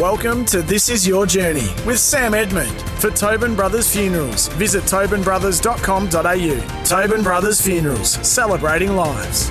Welcome to This Is Your Journey with Sam Edmund. For Tobin Brothers Funerals, visit tobinbrothers.com.au. Tobin Brothers Funerals, celebrating lives.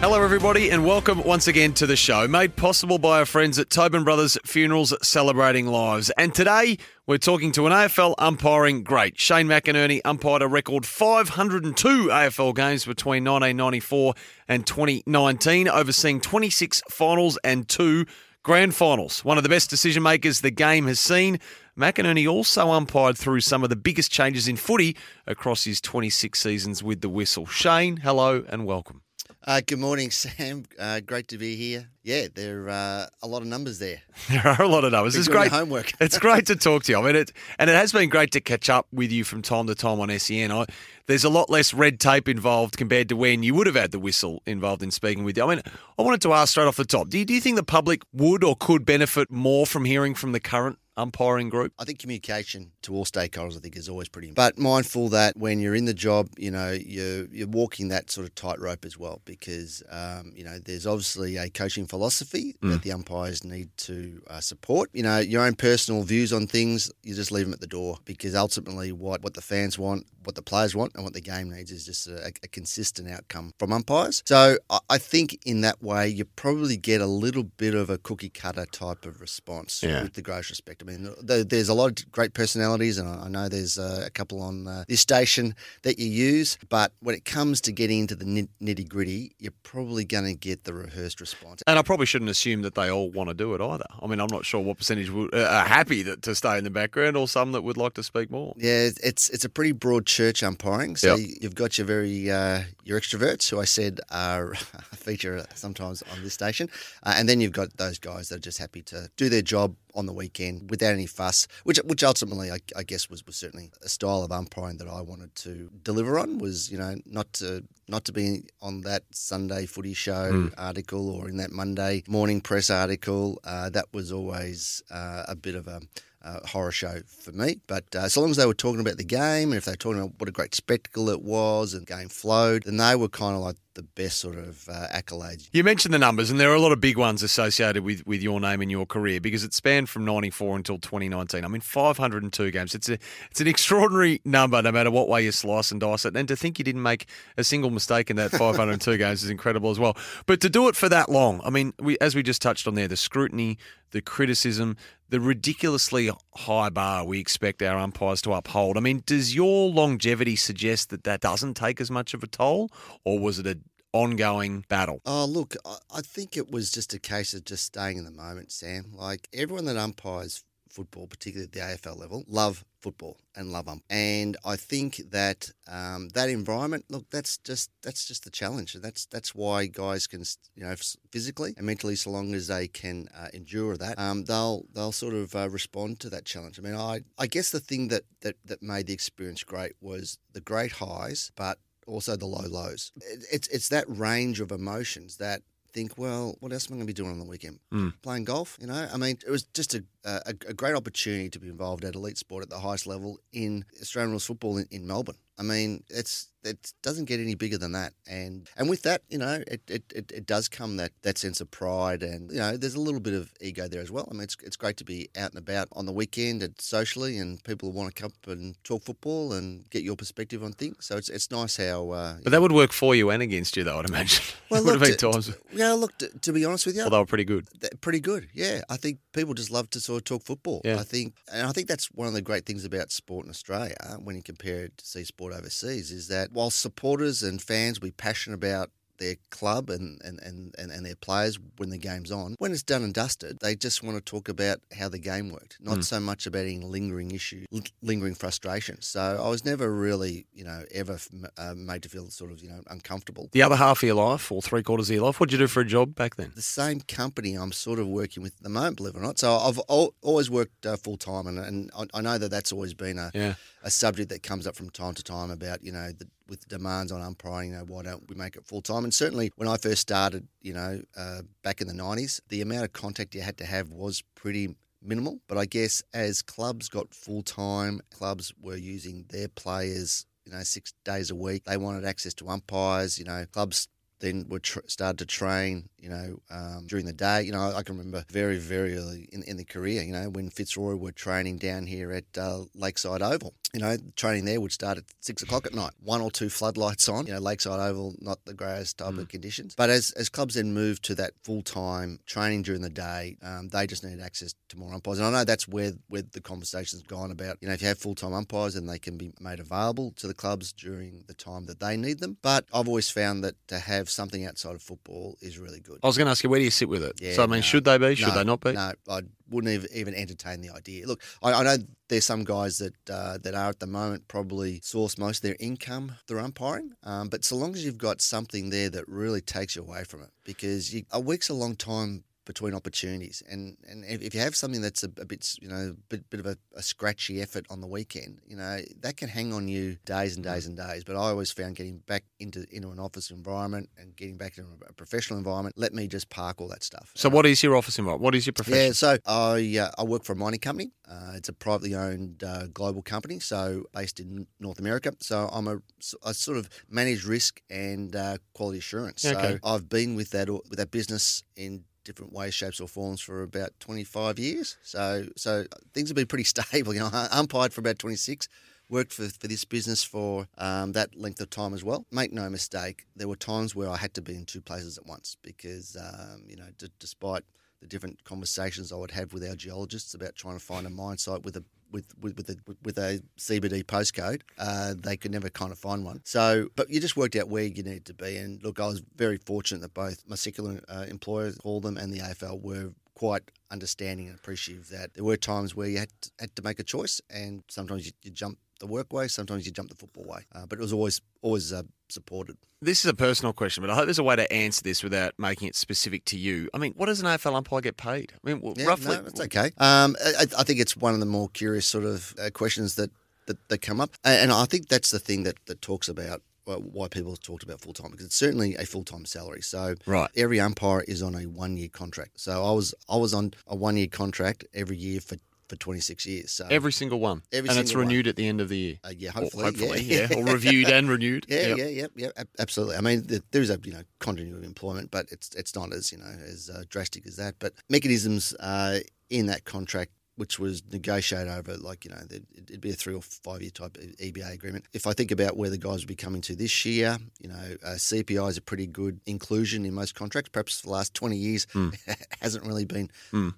Hello, everybody, and welcome once again to the show, made possible by our friends at Tobin Brothers Funerals Celebrating Lives. And today, we're talking to an AFL umpiring great. Shane McInerney umpired a record 502 AFL games between 1994 and 2019, overseeing 26 finals and two grand finals. One of the best decision makers the game has seen. McInerney also umpired through some of the biggest changes in footy across his 26 seasons with the whistle. Shane, hello and welcome. Uh, good morning, Sam. Uh, great to be here. Yeah, there are uh, a lot of numbers there. There are a lot of numbers. Been It's great. homework. it's great to talk to you. I mean, it and it has been great to catch up with you from time to time on SEN. I, there's a lot less red tape involved compared to when you would have had the whistle involved in speaking with you. I mean, I wanted to ask straight off the top: Do you, do you think the public would or could benefit more from hearing from the current umpiring group? I think communication to all stakeholders, I think, is always pretty. Important. But mindful that when you're in the job, you know, you're you're walking that sort of tightrope as well, because um, you know there's obviously a coaching philosophy that the umpires need to uh, support. You know, your own personal views on things, you just leave them at the door, because ultimately, what what the fans want, what the players want, and what the game needs is just a, a consistent outcome from umpires. So I, I think in that way, you probably get a little bit of a cookie cutter type of response Yeah. with the greatest respect. I mean, there's a lot of great personalities, and I I know there's uh, a couple on uh, this station that you use. But when it comes to getting into the nitty gritty, you're probably going to get the rehearsed response. And I probably shouldn't assume that they all want to do it either. I mean, I'm not sure what percentage uh, are happy that, to stay in the background, or some that would like to speak more. Yeah, it's it's a pretty broad church umpiring. So Yep. you've got your very uh, your extroverts, who I said are a feature sometimes on this station, uh, and then you've got those guys that are just happy to do their job on the weekend without any fuss. Which which ultimately I, I guess was, was certainly a style of umpiring that I wanted to deliver on. Was you know not to not to be on that Sunday footy show article or in that Monday morning press article. Uh, that was always uh, a bit of a uh, horror show for me. But uh, so long as they were talking about the game and if they were talking about what a great spectacle it was and the game flowed, then they were kind of like the best sort of uh, accolades. You mentioned the numbers, and there are a lot of big ones associated with, with your name and your career because it spanned from '94 until 2019. I mean, 502 games. It's a it's an extraordinary number, no matter what way you slice and dice it. And to think you didn't make a single mistake in that 502 games is incredible as well. But to do it for that long, I mean, we, as we just touched on there, the scrutiny, the criticism, the ridiculously high bar we expect our umpires to uphold. I mean, does your longevity suggest that that doesn't take as much of a toll, or was it a ongoing battle? Oh, look, I, think it was just a case of just staying in the moment, Sam. Like everyone that umpires football, particularly at the AFL level, love football and love ump. And I think that um, that environment, look, that's just that's just the challenge. And that's that's why guys can, you know, physically and mentally, so long as they can uh, endure that, um, they'll they'll sort of uh, respond to that challenge. I mean, I I guess the thing that that that made the experience great was the great highs, but also the low lows. It- It's it's that range of emotions that think, well, what else am I going to be doing on the weekend? Hmm. Playing golf, you know. I mean, it was just a, a a great opportunity to be involved at elite sport at the highest level in Australian rules football in, in Melbourne. I mean, it's it doesn't get any bigger than that, and and with that, you know, it, it, it, it does come that, that sense of pride, and you know, there's a little bit of ego there as well. I mean, it's it's great to be out and about on the weekend and socially, and people want to come up and talk football and get your perspective on things. So it's it's nice how. Uh, But that would work for you and against you, though, I'd imagine. well, look, to- times. yeah, look. To, to be honest with you, Well, they were pretty good. pretty good. Yeah, I think people just love to sort of talk football. Yeah. I think, and I think that's one of the great things about sport in Australia when you compare it to see sport overseas is that while supporters and fans will be passionate about their club and, and, and, and, and their players when the game's on. When it's done and dusted, they just want to talk about how the game worked, not Hmm. so much about any lingering issue, l- lingering frustration. So I was never really, you know, ever uh, made to feel sort of, you know, uncomfortable. The other half of your life, or three quarters of your life, what did you do for a job back then? the same company I'm sort of working with at the moment, believe it or not. So I've al- always worked uh, full time, and, and I- I know that that's always been a, Yeah. A subject that comes up from time to time about you know the, with demands on umpiring. You know, why don't we make it full time? And certainly when I first started, you know, uh, back in the nineties, the amount of contact you had to have was pretty minimal. But I guess as clubs got full time, clubs were using their players. You know, six days a week. They wanted access to umpires. You know, clubs then were tr- started to train, you know, um, during the day. You know, I can remember very, very early in, in the career, you know, when Fitzroy were training down here at uh, Lakeside Oval. You know, training there would start at six o'clock at night. One or two floodlights on. You know, Lakeside Oval, not the greatest type Mm. of conditions. But as, as clubs then moved to that full time training during the day, um, they just needed access to more umpires. And I know that's where where the conversation's gone about. You know, if you have full time umpires, then they can be made available to the clubs during the time that they need them. But I've always found that to have something outside of football is really good. I was going to ask you, where do you sit with it? Yeah, so, I mean, no. should they be? Should No, they not be? No, I wouldn't even, even entertain the idea. Look, I, I know there's some guys that uh, that are at the moment probably source most of their income through umpiring, um, but so long as you've got something there that really takes you away from it, because you, a week's a long time between opportunities, and, and if you have something that's a, a bit you know bit, bit of a, a scratchy effort on the weekend, you know that can hang on you days and days and days. But I always found getting back into into an office environment and getting back into a professional environment let me just park all that stuff. So, what is your office environment? What is your profession? Yeah, so I uh, I work for a mining company. Uh, it's a privately owned uh, global company, so based in North America. So I'm a I sort of manage risk and uh, quality assurance. Okay. So I've been with that with that business in different ways, shapes, or forms for about 25 years. So so things have been pretty stable. You know, I umpired for about 26. Worked for, for this business for um, that length of time as well. Make no mistake, there were times where I had to be in two places at once because, um, you know, d- despite the different conversations I would have with our geologists about trying to find a mine site with a with with with a, with a CBD postcode, uh, they could never kind of find one. So, but you just worked out where you needed to be. And look, I was very fortunate that both my secular uh, employer, call them, and the AFL were quite understanding and appreciative that there were times where you had to, had to make a choice, and sometimes you, you jump the work way, sometimes you jump the football way. Uh, but it was always always uh, supported. This is a personal question, but I hope there's a way to answer this without making it specific to you. I mean, what does an AFL umpire get paid? I mean, Yeah, roughly. no, that's okay. Um, I, I think it's one of the more curious sort of uh, questions that, that, that come up, and, I think that's the thing that, that talks about why people have talked about full time because it's certainly a full time salary. So Right. every umpire is on a one year contract. So I was I was on a one year contract every year for, for twenty six years. So Every single one. Every and it's single one. renewed at the end of the year. uh, yeah, Or hopefully, hopefully, yeah, yeah. Or reviewed and renewed. Yeah, Yep. yeah, yeah, yeah, absolutely. I mean, th- there is a you know continuity of employment, but it's it's not as you know as uh, drastic as that. But mechanisms uh, in that contract, which was negotiated over like you know it'd, be a three or five year type EBA agreement. If I think about where the guys will be coming to this year, you know, uh, CPI is a pretty good inclusion in most contracts. Perhaps for the last twenty years Hmm. hasn't really been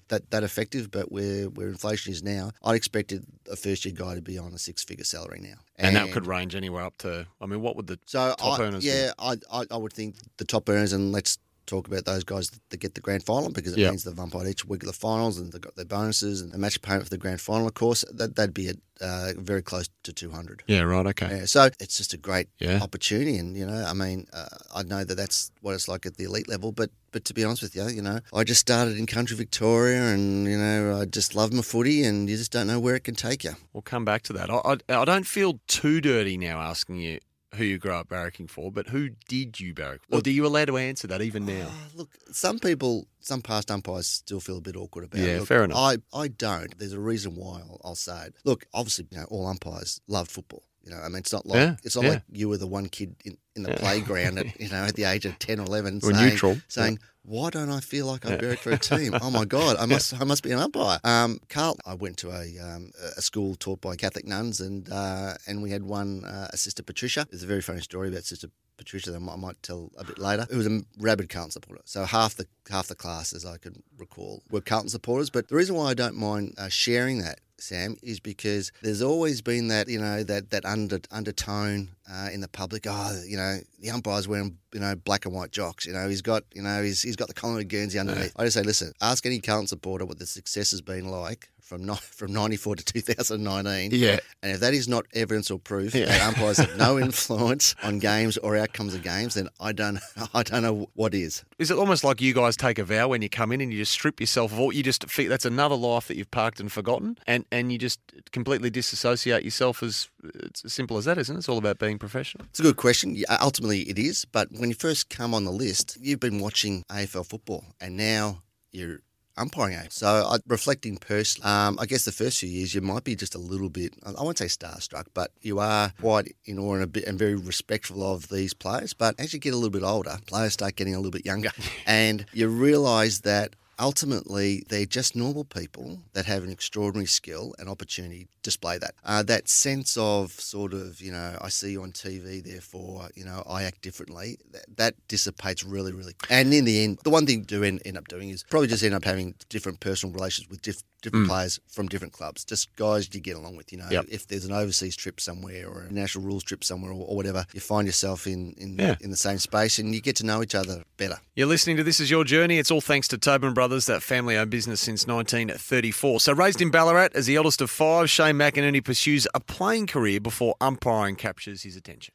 that that effective, but where where inflation is now, I'd expected a first year guy to be on a six figure salary now, And, that could range anywhere up to, I mean, what would the so top I, earners yeah, I, I I would think the top earners, and let's talk about those guys that get the grand final because it Yeah. means they've umpired each week of the finals and they've got their bonuses and the match payment for the grand final. Of course, that that'd be at uh, very close to two hundred. Yeah, right, okay. Yeah, so it's just a great Yeah. opportunity, and you know, I mean, uh, I know that that's what it's like at the elite level, but but to be honest with you, you know, I just started in country Victoria, and you know, I just love my footy, and you just don't know where it can take you. We'll come back to that. I, I, I don't feel too dirty now asking you who you grew up barracking for, but who did you barrack? Or do you allow to answer that even now? Ah, look, some people, some past umpires still feel a bit awkward about Yeah, it. Look, fair enough. I, I don't. There's a reason why I'll, I'll say it. Look, obviously, you know, all umpires love football. You know, I mean, it's not like Yeah, it's not yeah. like you were the one kid in, in the Yeah. playground at you know at the age of 10 or 11 We're saying, neutral. saying why don't I feel like I Yeah. barrack for a team? Oh my God, I must I must be an umpire. Um, Carl, I went to a um, a school taught by Catholic nuns, and uh, and we had one uh, a sister Patricia. There's a very funny story about Sister Patricia that I might, tell a bit later. Who was a rabid Carlton supporter. So half the half the class, as I can recall, were Carlton supporters. But the reason why I don't mind uh, sharing that. Sam, is because there's always been that you know that that under undertone uh, in the public. Oh, you know the umpire's wearing you know black and white jocks. You know he's got you know he's, he's got the Collingwood Guernsey underneath. I just say, listen, ask any current supporter what the success has been like from ni- from ninety four to two thousand nineteen. Yeah. And if that is not evidence or proof Yeah. that umpires have no influence on games or outcomes of games, then I don't I don't know what is. Is it almost like you guys take a vow when you come in and you just strip yourself of all? You just that's another life that you've parked and forgotten, and and you just completely disassociate yourself as it's as simple as that, isn't it? It's all about being professional. It's a good question. Yeah, ultimately, it is. But when you first come on the list, you've been watching AFL football, and now you're umpiring. So, I, reflecting personally, um, I guess the first few years you might be just a little bit, I won't say starstruck, but you are quite in awe and, a bit, and very respectful of these players. But as you get a little bit older, players start getting a little bit younger, and you realise that ultimately they're just normal people that have an extraordinary skill and opportunity display that. Uh, that sense of sort of, you know, I see you on TV, therefore, you know, I act differently, that, that dissipates really, really. And in the end, the one thing you do end, end up doing is probably just end up having different personal relations with diff, different mm. players from different clubs, just guys you get along with, you know. Yep. If there's an overseas trip somewhere or a national rules trip somewhere or, or whatever, you find yourself in, in, Yeah. in the same space and you get to know each other better. You're listening to This Is Your Journey. It's all thanks to Tobin Brothers, that family owned business since 1934. So, raised in Ballarat as the eldest of five, Shane McInerney pursues a playing career before umpiring captures his attention.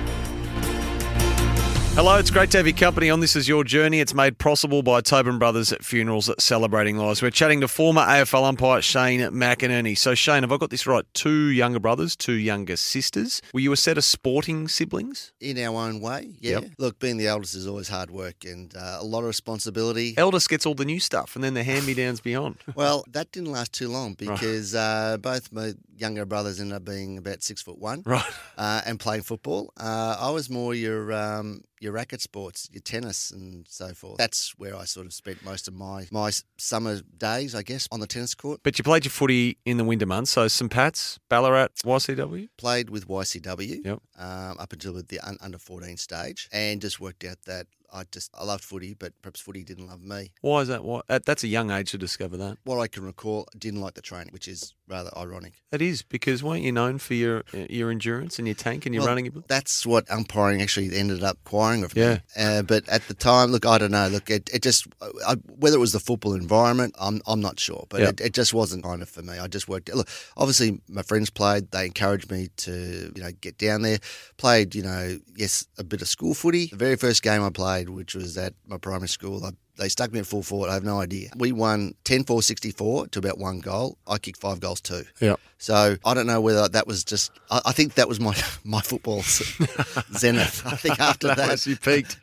Hello, it's great to have your company on This Is Your Journey. It's made possible by Tobin Brothers at Funerals Celebrating Lives. We're chatting to former AFL umpire Shane McInerney. So, Shane, have I got this right? Two younger brothers, two younger sisters. Were you a set of sporting siblings? in our own way. Yeah. Yep. Look, being the eldest is always hard work and uh, a lot of responsibility. Eldest gets all the new stuff, and then the hand me downs beyond. Well, that didn't last too long because uh, both my younger brothers ended up being about six foot one Right. uh, and playing football. Uh, I was more your um, your racket sports, your tennis and so forth. That's where I sort of spent most of my my summer days, I guess, on the tennis court. But you played your footy in the winter months, so St. Pat's, Ballarat, YCW? Played with YCW Yep. um, up until the un- under 14 stage and just worked out that I just I loved footy, but perhaps footy didn't love me. Why is that? Why? that- That's a young age to discover that. What I can recall, I didn't like the training, which is rather ironic. It is because weren't you known for your your endurance and your tank and your Well, running? That's what umpiring actually ended up acquiring of Yeah. me. Uh, but at the time, look, I don't know. Look, it, it just I, whether it was the football environment, I'm I'm not sure. But Yeah. it, it just wasn't kind of for me. I just worked. Look, obviously my friends played. They encouraged me to you know get down there. Played you know yes a bit of school footy. The very first game I played, which was at my primary school, I, they stuck me at full forward. I have no idea. We won 10-4, 64 to about one goal. I kicked five goals too. Yeah. So I don't know whether that was just. I, I think that was my my football zenith. I think after That that, was- you peaked.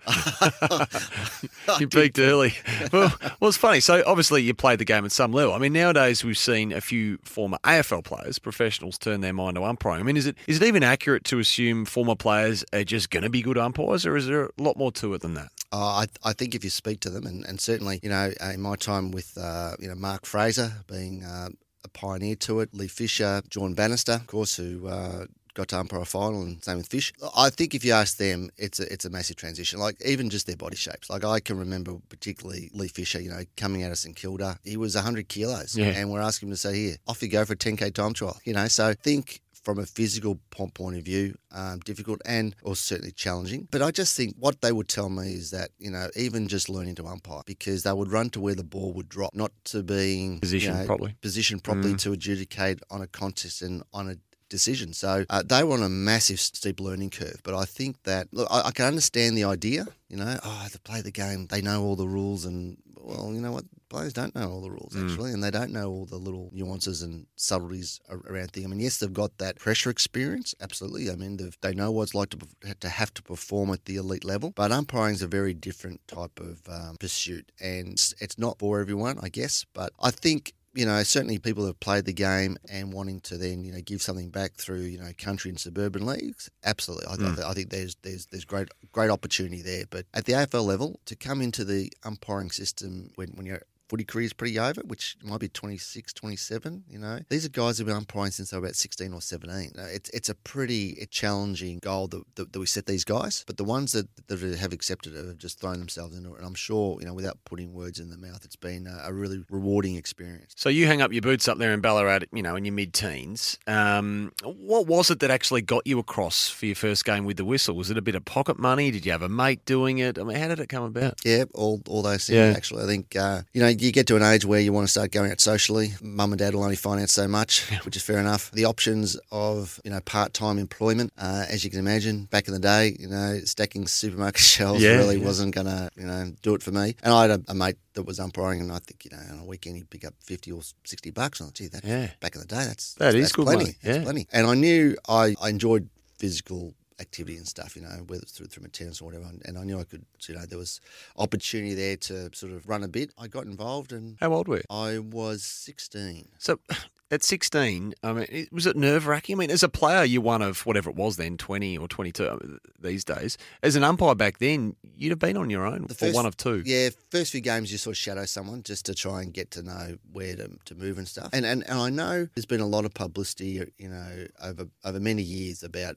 you peaked early. Well, well, it's funny. So obviously you played the game at some level. I mean, nowadays we've seen a few former AFL players, professionals, turn their mind to umpiring. I mean, is it is it even accurate to assume former players are just going to be good umpires, or is there a lot more to it than that? Uh, I, I think if you speak to them, and, and certainly, you know, in my time with, uh, you know, Mark Fraser being uh, pioneer to it, Leigh Fisher, John Bannister, of course, who uh, got to umpire a final, and same with Fish. I think if you ask them, it's a, it's a massive transition. Like even just their body shapes. Like I can remember particularly Leigh Fisher, you know, coming out of St Kilda, he was 100 kilos, Yeah. and we're asking him to say, here, off you go for a 10k time trial. You know, so think from a physical point of view, um, difficult and or certainly challenging. But I just think what they would tell me is that you know even just learning to umpire because they would run to where the ball would drop, not to being Positioned you know, properly. positioned properly to adjudicate on a contest and on a decision. So uh, they were on a massive steep learning curve. But I think that look, I, I can understand the idea. You know, oh, to play the game, they know all the rules, and well, you know what? Players don't know all the rules actually, and they don't know all the little nuances and subtleties around things. I mean, yes, they've got that pressure experience, absolutely. I mean, they've, they know what it's like to to have to perform at the elite level. But umpiring is a very different type of um, pursuit, and it's, it's not for everyone, I guess. But I think you know, certainly people have played the game and wanting to then, you know, give something back through, you know, country and suburban leagues. Absolutely, I, Mm. I, I think there's there's there's great great opportunity there. But at the AFL level, to come into the umpiring system when, when you're footy career's pretty over, which might be 26, 27, you know. These are guys who've been umpiring since they were about 16 or 17. Uh, It's, it's a pretty challenging goal that, that, that we set these guys, but the ones that, that have accepted it have just thrown themselves into it. And I'm sure, you know, without putting words in the mouth, it's been a, a really rewarding experience. So you hang up your boots up there in Ballarat, you know, in your mid-teens. Um, what was it that actually got you across for your first game with the whistle? Was it a bit of pocket money? Did you have a mate doing it? I mean, how did it come about? Yeah, all, all those things, Yeah. actually. I think, uh, you know, you get to an age where you want to start going out socially. Mum and dad will only finance so much, which is fair enough. The options of, you know, part time employment, uh, as you can imagine, back in the day, you know, stacking supermarket shelves Yeah, really yeah. wasn't going to, you know, do it for me. And I had a, a mate that was umpiring, and I think, you know, on a weekend he'd pick up 50 or 60 bucks. And I thought, gee, that, Yeah. back in the day, that's, That that's, is that's good plenty. money, That's yeah. plenty. And I knew I, I enjoyed physical activity and stuff, you know, whether it's through, through my tennis or whatever. And, and I knew I could, you know, there was opportunity there to sort of run a bit. I got involved and How old were you? I was 16. So at 16, I mean, it- was it nerve wracking? I mean, as a player, you're one of whatever it was then, 20 or 22 uh, these days. As an umpire back then, you'd have been on your own, The or one of two. Yeah, first few games you sort of shadow someone just to try and get to know where to, to move and stuff. And, and and I know there's been a lot of publicity, you know, over over many years about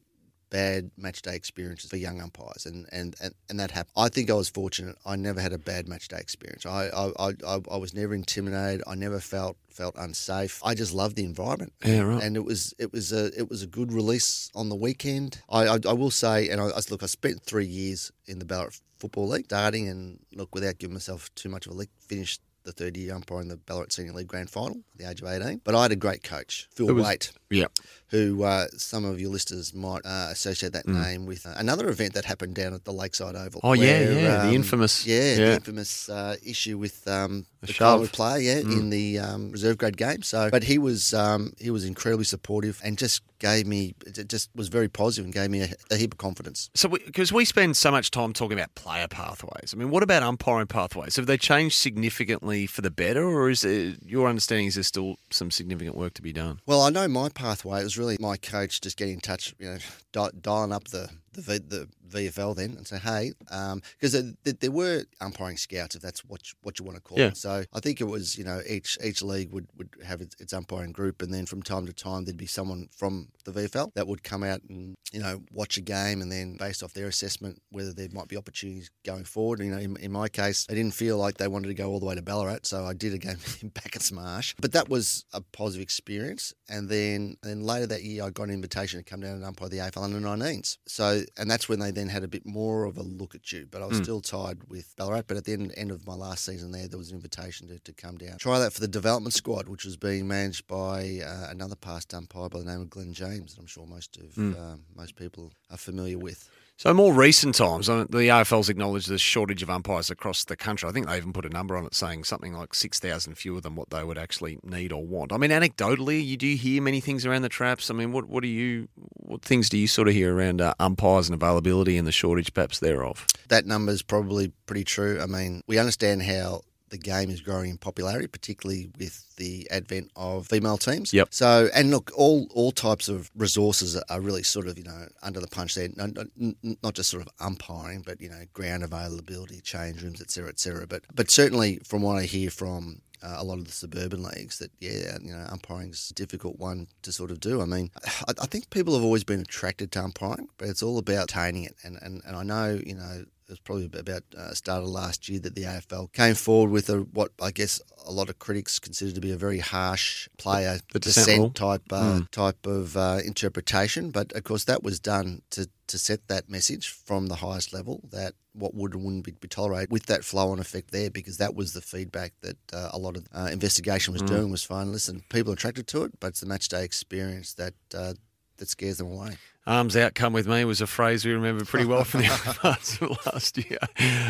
bad match day experiences for young umpires, and and, and, and that happened. I think I was fortunate. I never had a bad match day experience. I I, I, I was never intimidated. I never felt felt unsafe. I just loved the environment. Yeah, right. And it was it was a it was a good release on the weekend. I I, I will say, and I, I look, I spent three years in the Ballarat Football League, starting and look without giving myself too much of a leak, finished the third year umpire in the Ballarat Senior League Grand Final at the age of 18. But I had a great coach, Phil was- Waite Yeah. who uh, some of your listeners might uh, associate that name with uh, another event that happened down at the Lakeside Oval. Mm. Oh, yeah, where, yeah, the um, infamous- yeah, yeah. the infamous uh, issue with um, The the. Mm. Collingwood player, yeah, in the um, reserve grade game. So, but he was um, he was incredibly supportive and just gave me it just was very positive and gave me a, a heap of confidence. So, because we, spend so much time talking about player pathways, I mean, what about umpiring pathways? Have they changed significantly for the better, or is it, your understanding is there still some significant work to be done? Well, I know my pathway. It was really my coach just getting in touch, you know, di- dialing up the the, v, the VFL then and say, hey, um, because there, there, there were umpiring scouts, if that's what you, what you want to call Yeah. it. So I think it was, you know, each each league would, would have its, its umpiring group, and then from time to time there'd be someone from the VFL that would come out and you know watch a game, and then based off their assessment whether there might be opportunities going forward. You know, in, in my case, I didn't feel like they wanted to go all the way to Ballarat, so I did a game back at Smarsh. But that was a positive experience. And then and then later that year, I got an invitation to come down and umpire the AFL under 19s. So and that's when they then had a bit more of a look at you. But I was Mm. still tied with Ballarat. But at the end, end of my last season there, there was an invitation to, to come down, try that for the development squad, which was being managed by uh, another past umpire by the name of Glenn James. That I'm sure most of Mm. um, most people are familiar with. So, more recent times, the AFL's acknowledged the shortage of umpires across the country. I think they even put a number on it saying something like 6,000 fewer than what they would actually need or want. I mean, anecdotally, you do hear many things around the traps. I mean, what, what do you, what things do you sort of hear around uh, umpires and availability and the shortage perhaps thereof? that number's probably pretty true. I mean, we understand how the game is growing in popularity, particularly with the advent of female teams. Yep. So, and look, all all types of resources are- really sort of you know under the punch there. Not, just sort of umpiring, but you know ground availability, change rooms, etc., cetera, et cetera. But but certainly from what I hear from uh, a lot of the suburban leagues that yeah, you know, umpiring's a difficult one to sort of do. I mean, I, I think people have always been attracted to umpiring, but it's all about attaining it. And and, and I know you know was probably about uh, start of last year that the AFL came forward with a what I guess a lot of critics consider to be a very harsh player The dissent rule. type uh, type of uh, interpretation. But of course, that was done to to set that message from the highest level that what would and wouldn't be, be tolerated with that flow on effect there because that was the feedback that uh, a lot of uh, investigation was doing was fine. Listen, people are attracted to it, but it's the match day experience that uh, that scares them away. Arms out, come with me was a phrase we remember pretty well from the early parts of last year.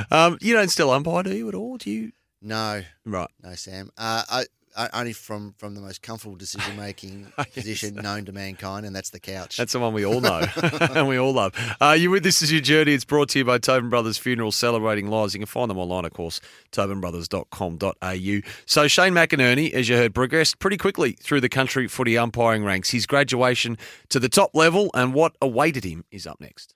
Um, you don't still umpire, do you at all? Do you? No, Right. no, Sam. Uh, I, I only from from the most comfortable decision making position known to mankind, and that's the couch. That's the one we all know and we all love. Uh, you with This Is Your Journey. It's brought to you by Tobin Brothers Funeral Celebrating Lives. You can find them online, of course, tobinbrothers.com.au. So Shane McInerney, as you heard, progressed pretty quickly through the country footy umpiring ranks. His graduation to the top level and what awaited him is up next.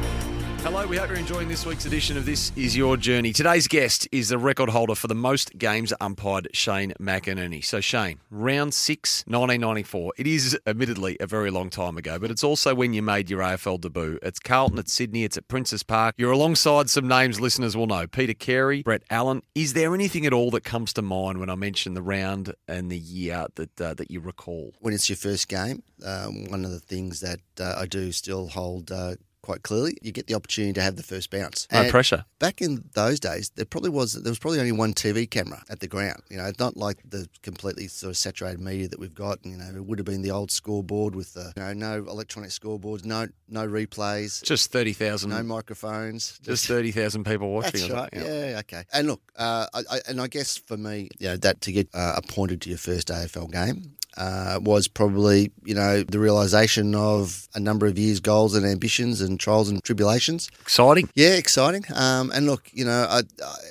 Hello, we hope you're enjoying this week's edition of This Is Your Journey. Today's guest is the record holder for the most games umpired, Shane McInerney. So, Shane, round six, 1994. It is admittedly a very long time ago, but it's also when you made your AFL debut. It's Carlton, it's Sydney, it's at Princes Park. You're alongside some names listeners will know Peter Carey, Brett Allen. Is there anything at all that comes to mind when I mention the round and the year that, uh, that you recall? When it's your first game, um, one of the things that uh, I do still hold uh, quite clearly. You get the opportunity to have the first bounce. No pressure. Back in those days, there probably was there was probably only one TV camera at the ground. You know, it's not like the completely sort of saturated media that we've got. You know, it would have been the old scoreboard with the you know no electronic scoreboards, no no replays, just thirty thousand, no microphones, just, just thirty thousand people watching. That's right. Yeah. yeah. okay. And look, uh, I, I, and I guess for me, you know, that to get uh, appointed to your first AFL game uh, was probably, you know, the realization of a number of years' goals and ambitions and trials and tribulations. Exciting. Yeah, exciting. Um, and look, you know, I,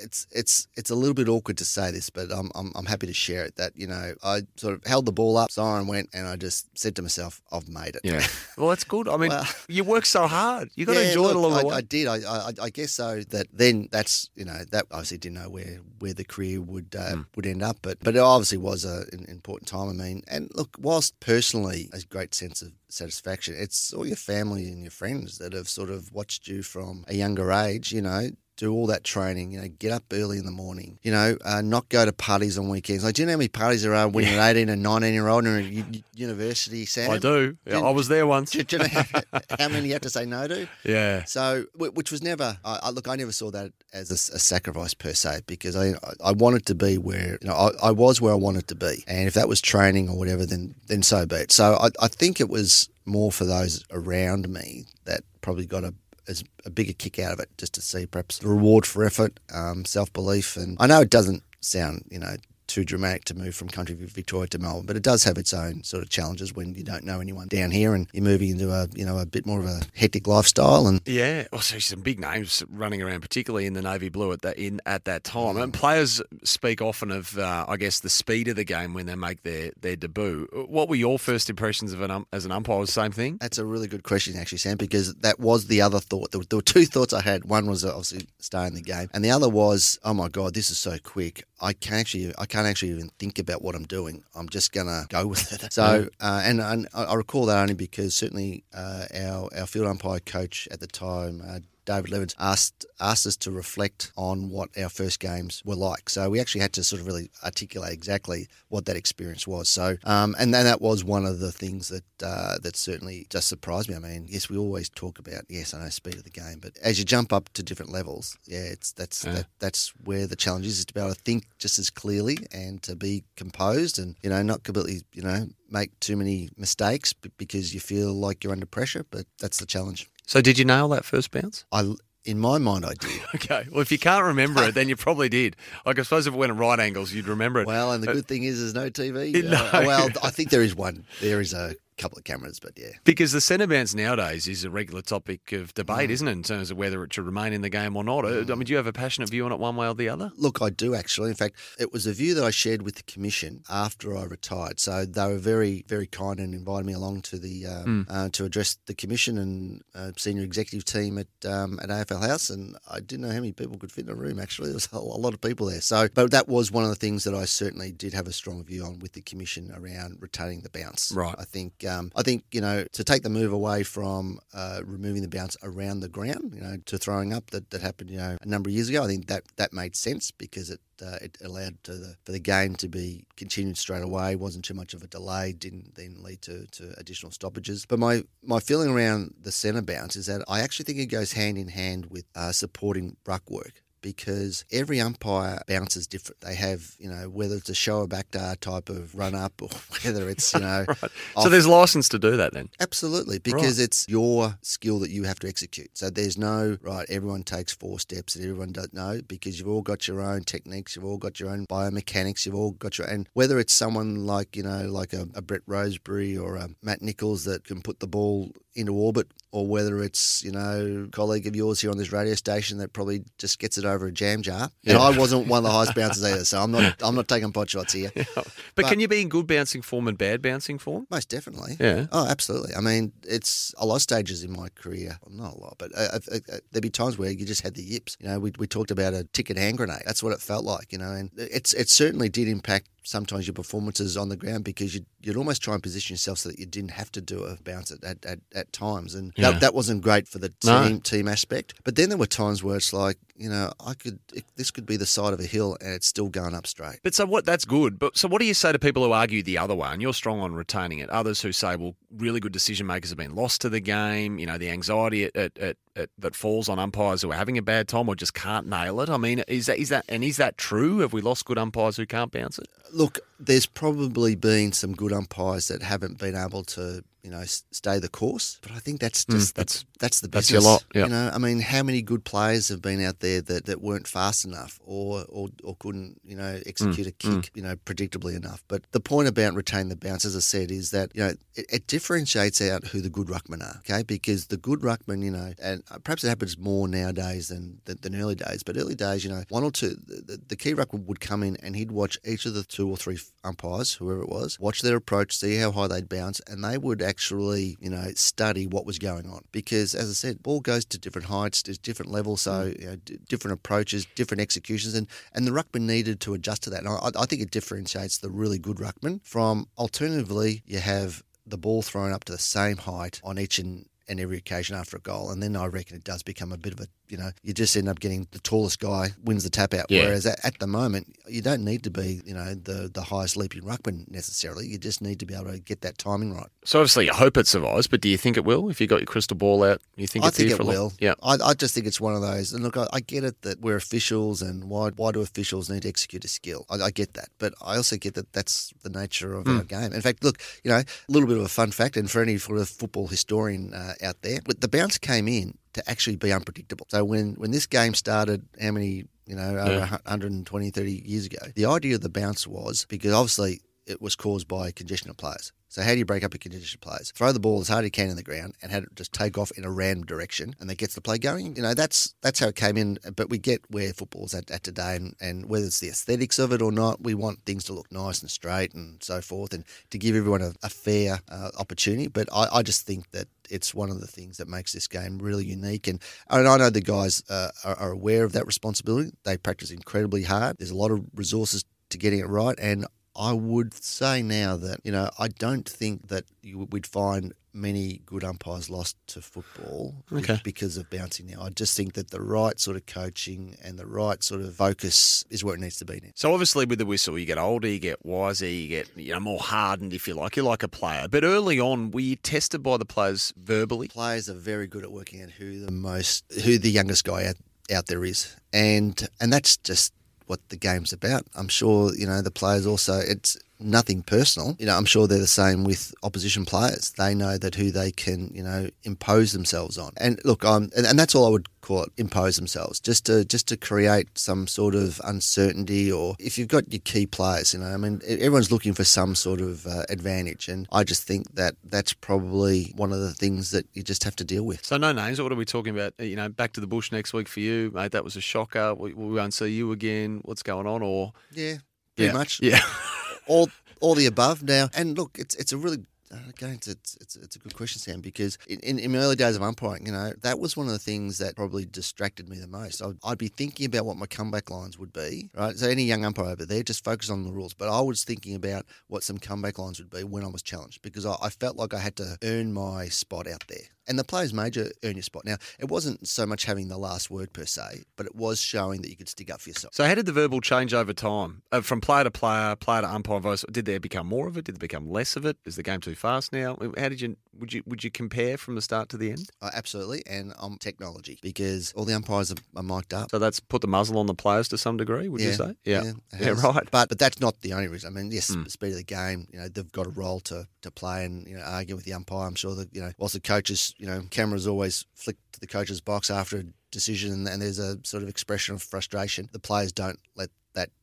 it's it's it's a little bit awkward to say this, but I'm, I'm, I'm happy to share it. That you know, I sort of held the ball up, siren went, and I just said to myself, "I've made it." Yeah. well, that's good. I mean, well, you work so hard. You got yeah, to enjoy look, it along I, the way. I did. I, I, I guess so. That then that's you know that obviously didn't know where where the career would uh, mm. would end up, but but it obviously was a, an important time. I mean, and look, whilst personally a great sense of satisfaction, it's all your family and your friends that have sort of watched you from a younger age, you know, do all that training, you know, get up early in the morning, you know, uh, not go to parties on weekends. Like, do you know how many parties there are when yeah. you're 18 and 19 year old and you're university, Sam? I do. Yeah, I was there once. Do, do you know how, how, many you have to say no to? Yeah. So, which was never, I, I look, I never saw that as a, a, sacrifice per se because I, I wanted to be where, you know, I, I was where I wanted to be. And if that was training or whatever, then, then so be it. So I, I think it was more for those around me that probably got a as a bigger kick out of it just to see perhaps the reward for effort, um, self belief. And I know it doesn't sound, you know, too dramatic to move from country Victoria to Melbourne, but it does have its own sort of challenges when you don't know anyone down here and you're moving into a you know a bit more of a hectic lifestyle. And yeah, also some big names running around, particularly in the navy blue at that in at that time. And players speak often of uh, I guess the speed of the game when they make their their debut. What were your first impressions of an um, as an umpire? Was the same thing? That's a really good question, actually, Sam, because that was the other thought. There were, there were two thoughts I had. One was obviously staying the game, and the other was, oh my god, this is so quick. I can't actually I can't actually even think about what I'm doing. I'm just gonna go with it. So uh, and, and I recall that only because certainly uh, our our field umpire coach at the time, uh, David Levens asked asked us to reflect on what our first games were like. So we actually had to sort of really articulate exactly what that experience was. So um, and then that was one of the things that uh, that certainly just surprised me. I mean, yes, we always talk about yes, I know speed of the game, but as you jump up to different levels, yeah, it's that's yeah. That, that's where the challenge is, is to be able to think just as clearly and to be composed and you know not completely you know make too many mistakes because you feel like you're under pressure. But that's the challenge. So did you nail that first bounce? I in my mind, I did. okay. Well, if you can't remember it, then you probably did. Like, I suppose if it went at right angles, you'd remember it. Well, and the good thing is there's no TV. No. Uh, well, I think there is one. There is a couple of cameras, but yeah. Because the centre bounce nowadays is a regular topic of debate, mm. isn't it, in terms of whether it should remain in the game or not? Mm. I mean, do you have a passionate view on it one way or the other? Look, I do actually. In fact, it was a view that I shared with the Commission after I retired. So they were very, very kind and invited me along to the uh, mm. uh, to address the Commission and uh, senior executive team at um, at AFL House. And I didn't know how many people could fit in a room. Actually, there was a lot of people there. So, but that was one of the things that I certainly did have a strong view on with the Commission around retaining the bounce. Right. I think um, I think you know to take the move away from uh, removing the bounce around the ground, you know, to throwing up that, that happened, you know, a number of years ago, I think that, that made sense because it uh, it allowed the, for the game to be continued straight away. wasn't too much of a delay. Didn't then lead to, to additional stoppages. But my my feeling around the centre bounce is that I actually think it goes hand in hand with uh, supporting ruck work because every umpire bounces different. They have, you know, whether it's a Shoaib Akhtar type of run up or whether it's, you know. right. So there's license to do that then? Absolutely, because right. it's your skill that you have to execute. So there's no, right, everyone takes four steps and everyone does no, because you've all got your own techniques, you've all got your own biomechanics, you've all got your, and whether it's someone like, you know, like a, a Brett Rosebury or a Matt Nicholls that can put the ball into orbit or whether it's you know a colleague of yours here on this radio station that probably just gets it over a jam jar. Yeah. And I wasn't one of the highest bouncers either, so I'm not I'm not taking pot shots here. Yeah. But, but, can you be in good bouncing form and bad bouncing form? Most definitely. Yeah. Oh, absolutely. I mean, it's a lot of stages in my career. Well, not a lot, but uh, uh, uh, there'd be times where you just had the yips. You know, we, we talked about a ticket hand grenade. That's what it felt like. You know, and it's it certainly did impact sometimes your performances on the ground because you'd, you'd almost try and position yourself so that you didn't have to do a bounce at, at, at, at times. And yeah. that, that wasn't great for the team no. team aspect. But then there were times where it's like, you know, I could it, this could be the side of a hill and it's still going up straight. But so what? That's good. But so what do you say to people who argue the other way? And you're strong on retaining it. Others who say, well, really good decision makers have been lost to the game. You know, the anxiety at, at, at, that falls on umpires who are having a bad time or just can't nail it. I mean, is that is that and is that true? Have we lost good umpires who can't bounce it? Look, there's probably been some good umpires that haven't been able to you know, stay the course. But I think that's hmm, just mm, that's the, that's the business. That's your lot. Yep. You know, I mean, how many good players have been out there that, that weren't fast enough or, or or couldn't you know execute mm, a kick mm. you know predictably enough? But the point about retain the bounce, as I said, is that you know it, it, differentiates out who the good ruckmen are. Okay, because the good ruckman, you know, and perhaps it happens more nowadays than than, than early days. But early days, you know, one or two, the, the key ruckman would come in and he'd watch each of the two or three umpires, whoever it was, watch their approach, see how high they'd bounce, and they would actually, you know, study what was going on. Because as I said, ball goes to different heights, there's different levels, so mm. you know, d- different approaches, different executions, and and the ruckman needed to adjust to that. And I, I think it differentiates the really good ruckman from alternatively you have the ball thrown up to the same height on each and and every occasion after a goal. And then I reckon it does become a bit of a, you know, you just end up getting the tallest guy wins the tap out. Yeah. Whereas at, at, the moment, you don't need to be, you know, the, the highest leaping ruckman necessarily. You just need to be able to get that timing right. So obviously, you hope it survives, but do you think it will? If you got your crystal ball out, you think I think it will. Yeah, I, I, just think it's one of those. And look, I, I, get it that we're officials, and why why do officials need to execute a skill? I, I get that, but I also get that that's the nature of mm. our game. In fact, look, you know, a little bit of a fun fact, and for any sort of football historian uh, out there, the bounce came in to actually be unpredictable. So when when this game started, how many you know over yeah. 120, 30 years ago, the idea of the bounce was because obviously it was caused by congestion of players. So how do you break up a condition of players? Throw the ball as hard as you can in the ground and have it just take off in a random direction, and that gets the play going. You know, that's that's how it came in. But we get where football's at, at today, and, and whether it's the aesthetics of it or not, we want things to look nice and straight and so forth, and to give everyone a, a fair uh, opportunity. But I, I just think that it's one of the things that makes this game really unique. And, and I know the guys uh, are, are, aware of that responsibility. They practice incredibly hard. There's a lot of resources to getting it right. And I would say now that, you know, I don't think that you, we'd find many good umpires lost to football okay. because of bouncing now. I just think that the right sort of coaching and the right sort of focus is where it needs to be now. So obviously with the whistle, you get older, you get wiser, you get you know more hardened if you like. You're like a player. But early on, were you tested by the players verbally? Players are very good at working out who the most who the youngest guy out, out there is. And and that's just what the game's about. I'm sure, you know, the players also, it's nothing personal. You know, I'm sure they're the same with opposition players. They know that who they can, you know, impose themselves on. And look, I'm, and, and that's all I would call it, impose themselves, just to just to create some sort of uncertainty. Or if you've got your key players, you know, I mean, everyone's looking for some sort of uh, advantage, and I just think that that's probably one of the things that you just have to deal with. So no names. What are we talking about? You know, back to the bush next week for you, mate. That was a shocker. We, we won't see you again. What's going on? Or yeah, pretty yeah. much. Yeah. all all the above now. And look, it's it's a really uh, again, it's, it's, it's a good question, Sam, because in, in, my early days of umpiring, you know, that was one of the things that probably distracted me the most. I'd, I'd, be thinking about what my comeback lines would be, right? So any young umpire over there, just focus on the rules. But I was thinking about what some comeback lines would be when I was challenged because I, I felt like I had to earn my spot out there and the players major earn your spot. Now, it wasn't so much having the last word per se, but it was showing that you could stick up for yourself. So how did the verbal change over time, uh, from player to player, player to umpire? Voice? Did there become more of it? Did there become less of it? Is the game too fast now? How did you would you would you compare from the start to the end? Uh, absolutely, and on um, technology because all the umpires are, are mic'd up. So that's put the muzzle on the players to some degree. Would yeah, you say? Yeah, yeah, yeah, right. But but that's not the only reason. I mean, yes, Mm. the speed of the game. You know, they've got a role to, to play, and you know, argue with the umpire. I'm sure that you know, whilst the coaches, you know, cameras always flick to the coach's box after a decision, and there's a sort of expression of frustration. The players don't let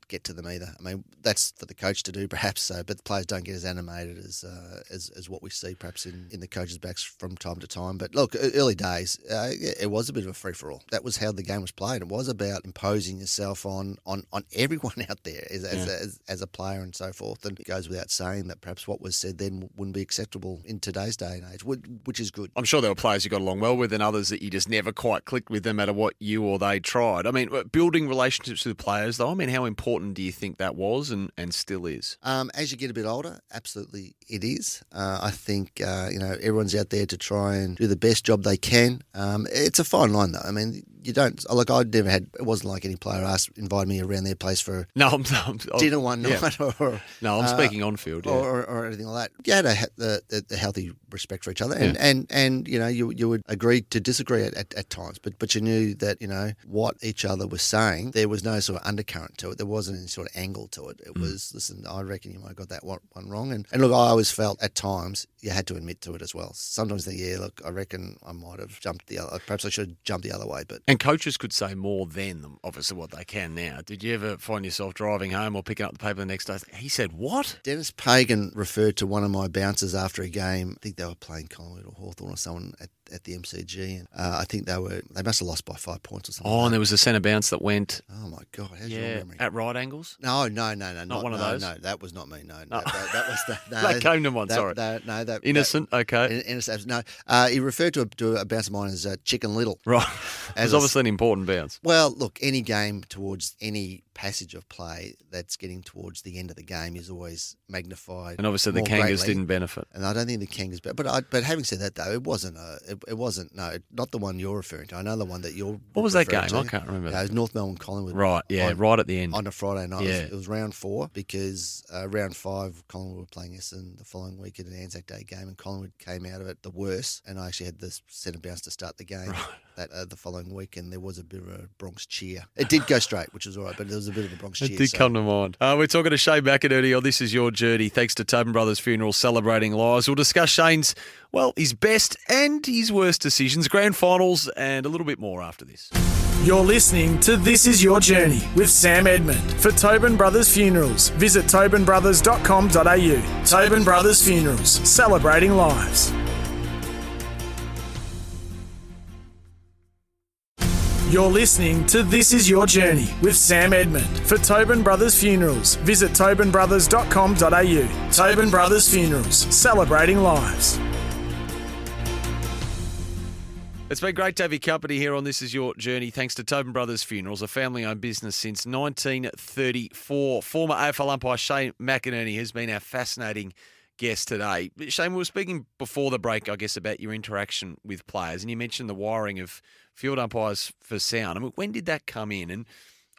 get to them either. I mean, that's for the coach to do, perhaps so, but the players don't get as animated as uh, as, as what we see perhaps in, in the coaches' backs from time to time. But look, early days, uh, it was a bit of a free for all. That was how the game was played. It was about imposing yourself on on, on everyone out there as, as, Yeah. as, as a player and so forth. And it goes without saying that perhaps what was said then wouldn't be acceptable in today's day and age, which, which is good. I'm sure there were players you got along well with and others that you just never quite clicked with, no matter what you or they tried. I mean, building relationships with players, though, I mean, how important do you think that was and, and still is? Um, as you get a bit older, absolutely it is. Uh, I think uh, you know everyone's out there to try and do the best job they can. Um, it's a fine line though. I mean, you don't like I never had. It wasn't like any player asked invited me around their place for No, I'm, I'm, dinner one yeah. night or No, I'm uh, speaking on field. Yeah. or, or, or anything like that. You had a, the, the, the healthy respect for each other, and, and, and you know you you would agree to disagree at, at, at times, but but you knew that you know what each other was saying. There was no sort of undercurrent to it. There wasn't any sort of angle to it. It Mm. was listen. I reckon you might have got that one, one wrong, and and look, I always felt at times you had to admit to it as well. Sometimes think, yeah, look, I reckon I might have jumped the other. Perhaps I should have jumped the other way, but And coaches could say more than obviously what they can now. Did you ever find yourself driving home or picking up the paper the next day? He said, What? Denis Pagan referred to one of my bouncers after a game. I think they were playing Collingwood or Hawthorn or someone at, at the MCG, and uh, I think they were they must have lost by five points or something. Oh, and there was a centre bounce that went oh my god, how's your memory? at right angles. no, no, no, no, not, one of no, those? No, that was not me. No, No. no, that, that was that. No, That came to mind, that- sorry. that- no, that Innocent, That, okay. innocent. No, uh, he referred to a, to a bounce of mine as uh, Chicken Little. Right. As It's a- obviously an important bounce. Well, look, any game towards any passage of play that's getting towards the end of the game is always magnified. And obviously the Kangas greatly. didn't benefit. And I don't think the Kangas, but but, I, but having said that though, it wasn't a, it, it wasn't no, not the one you're referring to. I know the one that you're. What was that game? referring I can't remember. It was North Melbourne Collingwood. Right, yeah, on, right at the end. on a Friday night. It, was, Yeah. it was round four because uh, round five Collingwood were playing us, Essendon the following week at an Anzac Day game, and Collingwood came out of it the worst. And I actually had the centre bounce to start the game. That uh, the following week, and there was a bit of a Bronx cheer. It did go straight, which was all right, but there was a bit of a Bronx cheer. It did so- come to mind. Uh, we're talking to Shane McInerney on This Is Your Journey, thanks to Tobin Brothers Funeral Celebrating Lives. We'll discuss Shane's, well, his best and his worst decisions, grand finals, and a little bit more after this. You're listening to This Is Your Journey with Sam Edmund. For Tobin Brothers Funerals, visit tobinbrothers.com.au. Tobin Brothers Funerals, celebrating lives. You're listening to This Is Your Journey with Sam Edmund. For Tobin Brothers Funerals, visit tobinbrothers.com.au. Tobin Brothers Funerals, celebrating lives. It's been great to have your company here on This Is Your Journey. Thanks to Tobin Brothers Funerals, a family owned business since 1934. Former AFL umpire Shane McInerney has been our fascinating guest today. Shane, we were speaking before the break, I guess, about your interaction with players, and you mentioned the wiring of field umpires for sound. I mean, when did that come in? And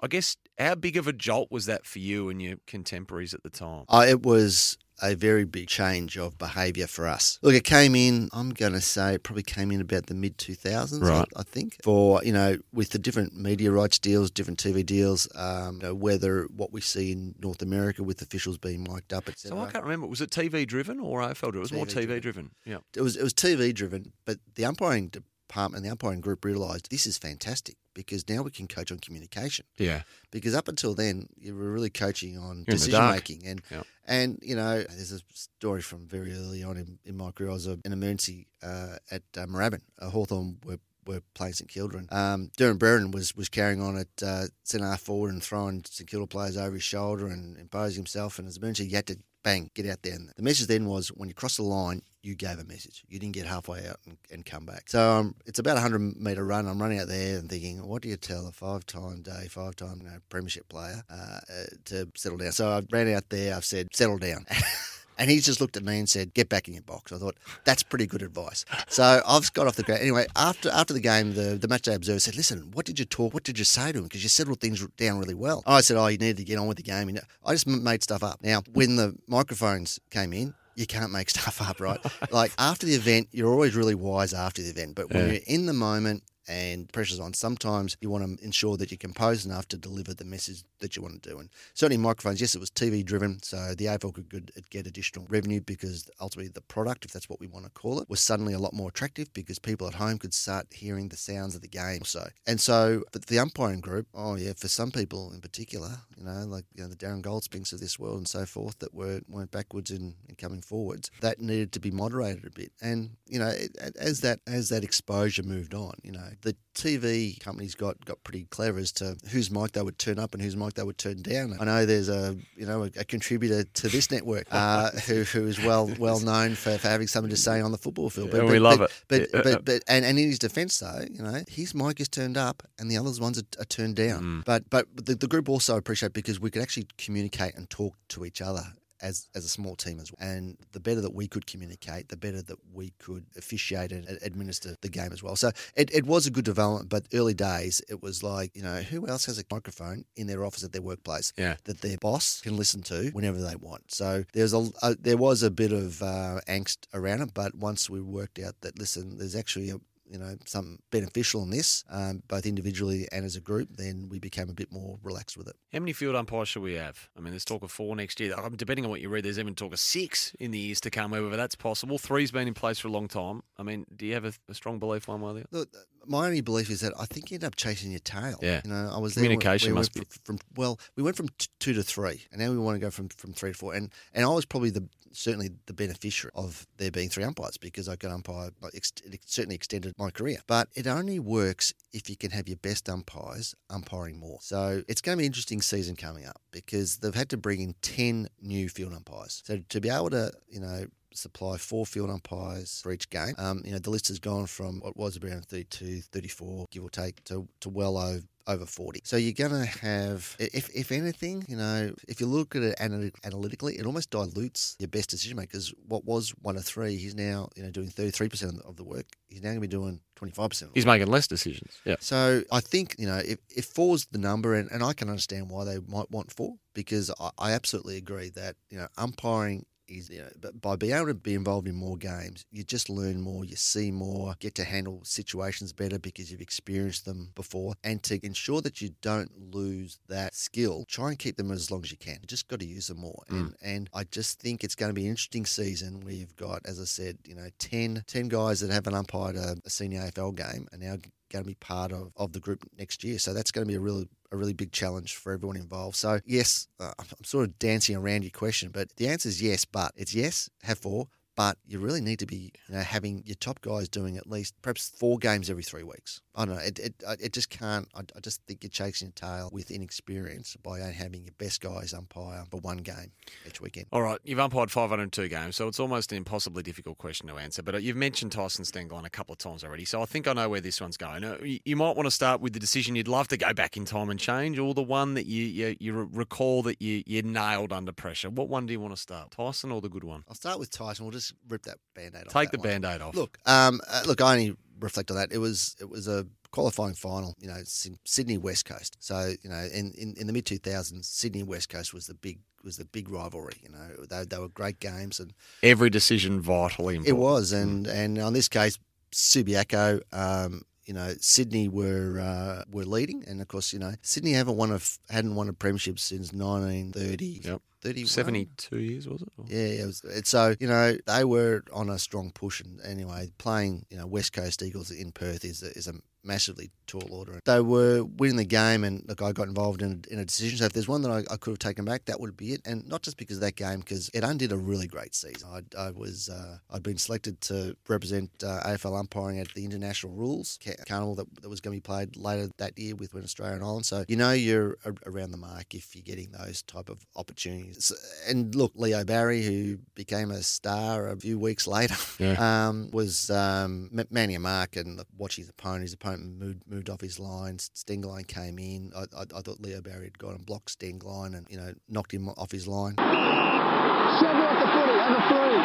I guess how big of a jolt was that for you and your contemporaries at the time? Uh, it was a very big change of behaviour for us. Look, it came in, I'm going to say it probably came in about the mid 2000s, Right. I, I think, for, you know, with the different media rights deals, different TV deals, um, you know, whether what we see in North America with officials being mic'd up, etc. So I can't remember. Was it TV driven or AFL driven? It was more TV TV driven. Yeah. it was it was TV driven, but the umpiring department, the umpiring group realised this is fantastic because now we can coach on communication. Yeah. Because up until then, you were really coaching on You're decision making, and Yep. and you know, there's a story from very early on in, in my career. I was an emergency uh, at uh, Moorabbin. Uh, Hawthorn were were playing St Kilda, and um, Dermott Brereton was was carrying on at uh, centre half forward and throwing St Kilda players over his shoulder and imposing himself. And as emergency, you had to bang get out there. And the message then was when you cross the line, you gave a message. You didn't get halfway out and, and come back. So um, it's about a hundred metre run. I'm running out there and thinking, what do you tell a five time day, five time you know, premiership player uh, uh, to settle down? So I ran out there. I've said, settle down. And he just looked at me and said, "Get back in your box." I thought that's pretty good advice. So I've got off the ground anyway. After after the game, the the match day observer said, "Listen, what did you talk? What did you say to him? Because you settled things down really well." I said, "Oh, you needed to get on with the game." And I just made stuff up. Now, when the microphones came in, you can't make stuff up, right? like after the event, you're always really wise after the event, but when Yeah. you're in the moment and pressure's on, sometimes you want to ensure that you're composed enough to deliver the message that you want to do. And certainly microphones, yes, it was TV driven, so the AFL could good- uh, get additional revenue because ultimately the product, if that's what we want to call it, was suddenly a lot more attractive because people at home could start hearing the sounds of the game. So and so, but the umpiring group, oh yeah, for some people in particular, you know, like you know the Darren Goldspinks of this world and so forth that were went backwards in, in coming forwards, that needed to be moderated a bit. And you know, as that as that exposure moved on, you know, the TV companies got got pretty clever as to whose mic they would turn up and whose mic they would turn down. I know there's a you know a, a contributor to this network uh, who who is well well known for, for having something to say on the football field. Yeah, we love it. But Yeah. but but and, and in his defence though, you know, his mic is turned up and the others ones are, are turned down. Mm. But but the, the group also appreciate because we could actually communicate and talk to each other. As, as a small team as well. And the better that we could communicate, the better that we could officiate and administer the game as well. So it, it was a good development, but early days, it was like, you know, who else has a microphone in their office at their workplace Yeah. that their boss can listen to whenever they want? So there's a, a there was a bit of uh, angst around it, but once we worked out that, listen, there's actually a you know, something beneficial in this, um, both individually and as a group, then we became a bit more relaxed with it. How many field umpires should we have? I mean, there's talk of four next year. Um, depending on what you read, there's even talk of six in the years to come, whether that's possible. Three's been in place for a long time. I mean, do you have a, a strong belief one way or the other? Look, my only belief is that I think you end up chasing your tail. Yeah. You know, I was there Communication we went must be- from, from well, we went from t- two to three, and now we want to go from, from three to four. And and I was probably the certainly the beneficiary of there being three umpires because I could umpire. It certainly extended my career, but it only works if you can have your best umpires umpiring more. So it's going to be an interesting season coming up because they've had to bring in ten new field umpires. So to be able to you know supply four field umpires for each game. Um, you know, the list has gone from what was around 32, 34, give or take, to, to well over over 40. So you're going to have, if, if anything, you know, if you look at it analytically, it almost dilutes your best decision makers. What was one of three, he's now, you know, doing 33% of the- of the work. He's now going to be doing 25% of the He's making less decisions. Yeah. So I think, you know, if, if four's the number, and, and I can understand why they might want four, because I, I absolutely agree that, you know, umpiring is, you know, but by being able to be involved in more games, you just learn more, you see more, get to handle situations better because you've experienced them before. And to ensure that you don't lose that skill, try and keep them as long as you can. You just got to use them more. And, mm. and I just think it's going to be an interesting season where you've got, as I said, you know, 10, 10 guys that haven't umpired a, a senior AFL game are now going to be part of, of the group next year. So that's going to be a really a really big challenge for everyone involved. So yes, uh, I'm sort of dancing around your question, but the answer is yes. But it's yes, have four. But you really need to be you know, having your top guys doing at least perhaps four games every three weeks. I don't know. It, it, it just can't. I, I just think you're chasing your tail with inexperience by having your best guys umpire for one game each weekend. All right, you've umpired 502 games, so it's almost an impossibly difficult question to answer. But uh, you've mentioned Tyson Stenglein a couple of times already, so I think I know where this one's going. Uh, You you might want to start with the decision you'd love to go back in time and change, or the one that you you, you recall that you, you nailed under pressure. What one do you want to start, Tyson or the good one? I'll start with Tyson. We'll just rip that band-aid off. Take the one. band-aid off. Look, um, uh, look, I only reflect on that. It was it was a qualifying final, you know, Sydney West Coast. So you know, in, in, in the mid two thousands, Sydney West Coast was the big was the big rivalry. You know, they, they were great games, and Every decision vitally important. it was. And and on this case, Subiaco. Um, you know, Sydney were uh, were leading, and of course, you know, Sydney haven't won a hadn't won a premiership since nineteen thirty. Yep. 31. 72 years, was it? Or- Yeah, it was, so you know they were on a strong push, and anyway, playing you know West Coast Eagles in Perth is a, is a massively tall order. They were winning the game, and look, I got involved in a, in a decision. So if there's one that I, I could have taken back, that would be it, and not just because of that game, because it undid a really great season. I, I was uh, I'd been selected to represent uh, AFL umpiring at the international rules carnival that, that was going to be played later that year with Australia and Ireland. So you know you're a, around the mark if you're getting those type of opportunities And look, Leo Barry, who became a star a few weeks later, um, was um, Manny a mark and watch his opponent. His opponent moved, moved off his line. Stenglein came in. I, I, I thought Leo Barry had gone and blocked Stenglein and you know knocked him off his line. Seven off the footy, and a three.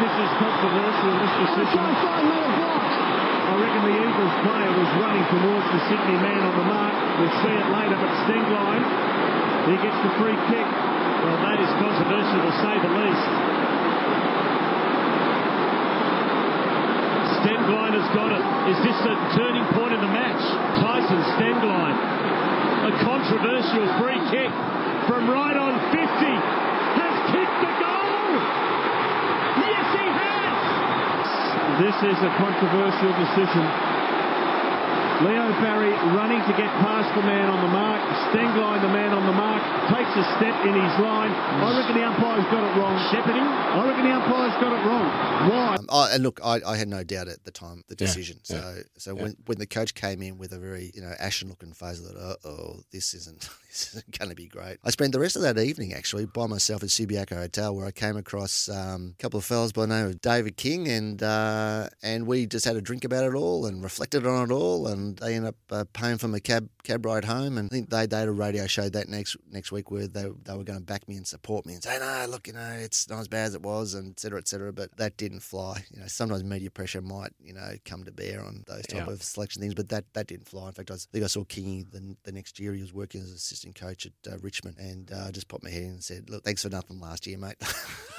This is controversial, this decision. I reckon the Eagles player was running towards the Sydney man on the mark. We'll see it later, but Stenglein, he gets the free kick. Well, that is controversial to say the least. Stenglein has got it. Is this a turning point in the match? Tyson Stenglein. A controversial free kick from right on 50. Has kicked the goal! Yes, he has! This is a controversial decision. Leo Barry running to get past the man on the mark. Stenglein, the man on the mark, takes a step in his line. I reckon the umpire's got it wrong. Shepherding? I reckon the umpire's got it wrong. Why? Um, oh, and look, I, I had no doubt at the time the Yeah, decision. yeah, So, so when, when the coach came in with a very you know ashen looking face, I thought, oh, this isn't this isn't going to be great. I spent the rest of that evening actually by myself at Subiaco Hotel, where I came across um, a couple of fellas by the name of David King, and uh, and we just had a drink about it all and reflected on it all, and they ended up uh, paying for my cab cab ride home, and I think they they had a radio show that next next week where they they were going to back me and support me and say, no, look, you know, it's not as bad as it was, and et cetera, et cetera. But that didn't fly. You know, sometimes media pressure might, you know, come to bear on those type Yeah. of selection things, but that, that didn't fly. In fact, I, was, I think I saw Kingy the, the next year. He was working as assistant coach at uh, Richmond, and uh, just popped my head in and said, "Look, thanks for nothing last year, mate.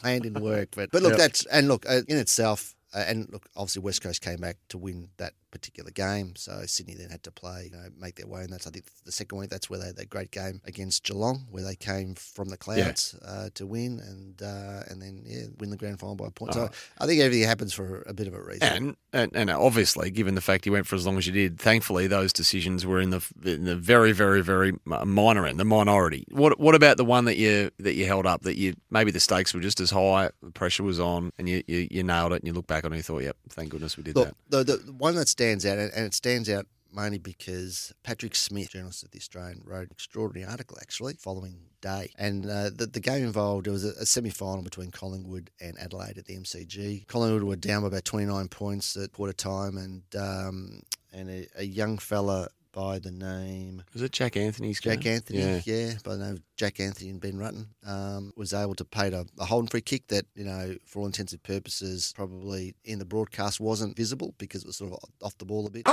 Plan didn't work, but but look, Yep. that's and look uh, in itself." Uh, and look, obviously West Coast came back to win that particular game, so Sydney then had to play, you know, make their way, and that's I think the second week. That's where they had that great game against Geelong, where they came from the clouds uh, to win, and uh, and then yeah, win the grand final by a point. So I think everything happens for a bit of a reason. And, and and obviously, given the fact you went for as long as you did, thankfully those decisions were in the in the very very very minor end, the minority. What what about the one that you that you held up that you maybe the stakes were just as high, the pressure was on, and you you, you nailed it, and you look back on it and you thought, yep, thank goodness we did Look, that. the, the one that stands out, and it stands out mainly because Patrick Smith, journalist at the Australian, wrote an extraordinary article actually following day. And uh, the, the game involved, it was a, a semi final between Collingwood and Adelaide at the MCG. Collingwood were down by about 29 points at quarter time, and, um, and a, a young fella by the name Was it Jack Anthony's Jack game? Anthony, Yeah. yeah. by the name of Jack Anthony and Ben Rutten, um, was able to pay a, a holding free kick that, you know, for all intents and purposes, probably in the broadcast wasn't visible because it was sort of off the ball a bit. It's a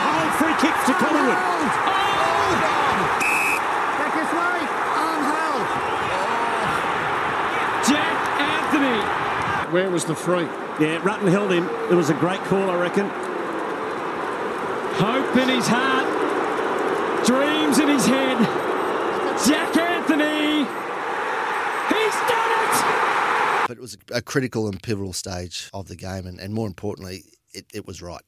high free kick to Collingwood. Back this way. Arm held. Jack Anthony. Where was the free? Yeah, Rutten held him. It was a great call, I reckon. Hope in his heart, dreams in his head. Jack Anthony. He's done it. But it was a critical and pivotal stage of the game, and, and more importantly, it, it was right.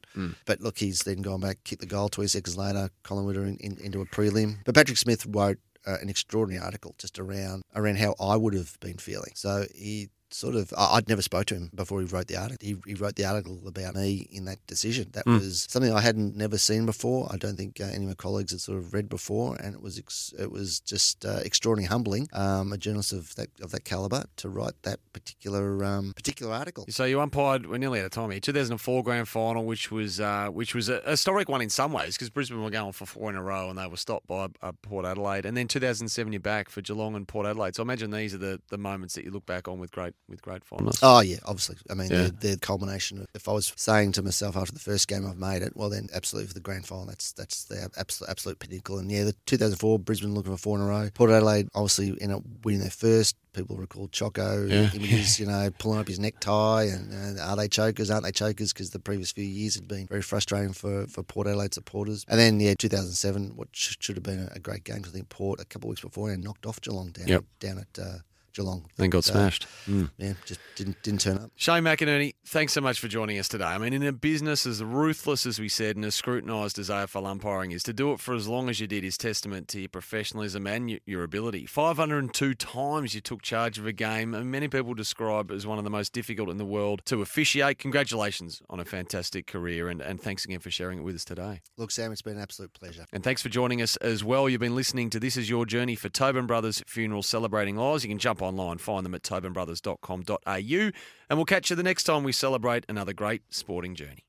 But look, he's then gone back, kicked the goal 20 seconds later. Collingwood are in, in, into a prelim. But Patrick Smith wrote uh, an extraordinary article just around around how I would have been feeling. So he sort of I'd never spoke to him before he wrote the article. He, he wrote the article about me in that decision. That was something I hadn't never seen before. I don't think uh, any of my colleagues had sort of read before, and it was ex- it was just uh, extraordinarily humbling. Um, a journalist of that of that caliber to write that particular um, particular article. So you umpired. We're nearly out of time here. 2004 grand final, which was uh, which was a historic one in some ways because Brisbane were going for four in a row and they were stopped by uh, Port Adelaide. And then 2007 you're back for Geelong and Port Adelaide. So I imagine these are the, the moments that you look back on with great with great fondness. Oh yeah, obviously. I mean, Yeah. they're the culmination. Of, if I was saying to myself after the first game I've made it, well then absolutely for the grand final, that's that's the absolute absolute pinnacle. And yeah, the 2004 Brisbane looking for four in a row. Port Adelaide obviously ended up winning their first. People recall Choco Yeah. images, you know, pulling up his necktie, and uh, are they chokers? Aren't they chokers? Because the previous few years had been very frustrating for, for Port Adelaide supporters. And then yeah, 2007, what should have been a, great game. 'cause I think Port a couple of weeks before had knocked off Geelong down Yep. down at uh, Geelong. Then got So, smashed. Hmm. Yeah, just didn't didn't turn up. Shane McInerney, thanks so much for joining us today. I mean, in a business as ruthless as we said and as scrutinised as AFL umpiring is, to do it for as long as you did is testament to your professionalism and your, your ability. 502 times you took charge of a game, and many people describe as one of the most difficult in the world to officiate. Congratulations on a fantastic career, and, and thanks again for sharing it with us today. Look, Sam, it's been an absolute pleasure. And thanks for joining us as well. You've been listening to This Is Your Journey for Tobin Brothers Funeral Celebrating Lives. You can jump online, find them at tobinbrothers.com.au, and we'll catch you the next time we celebrate another great sporting journey.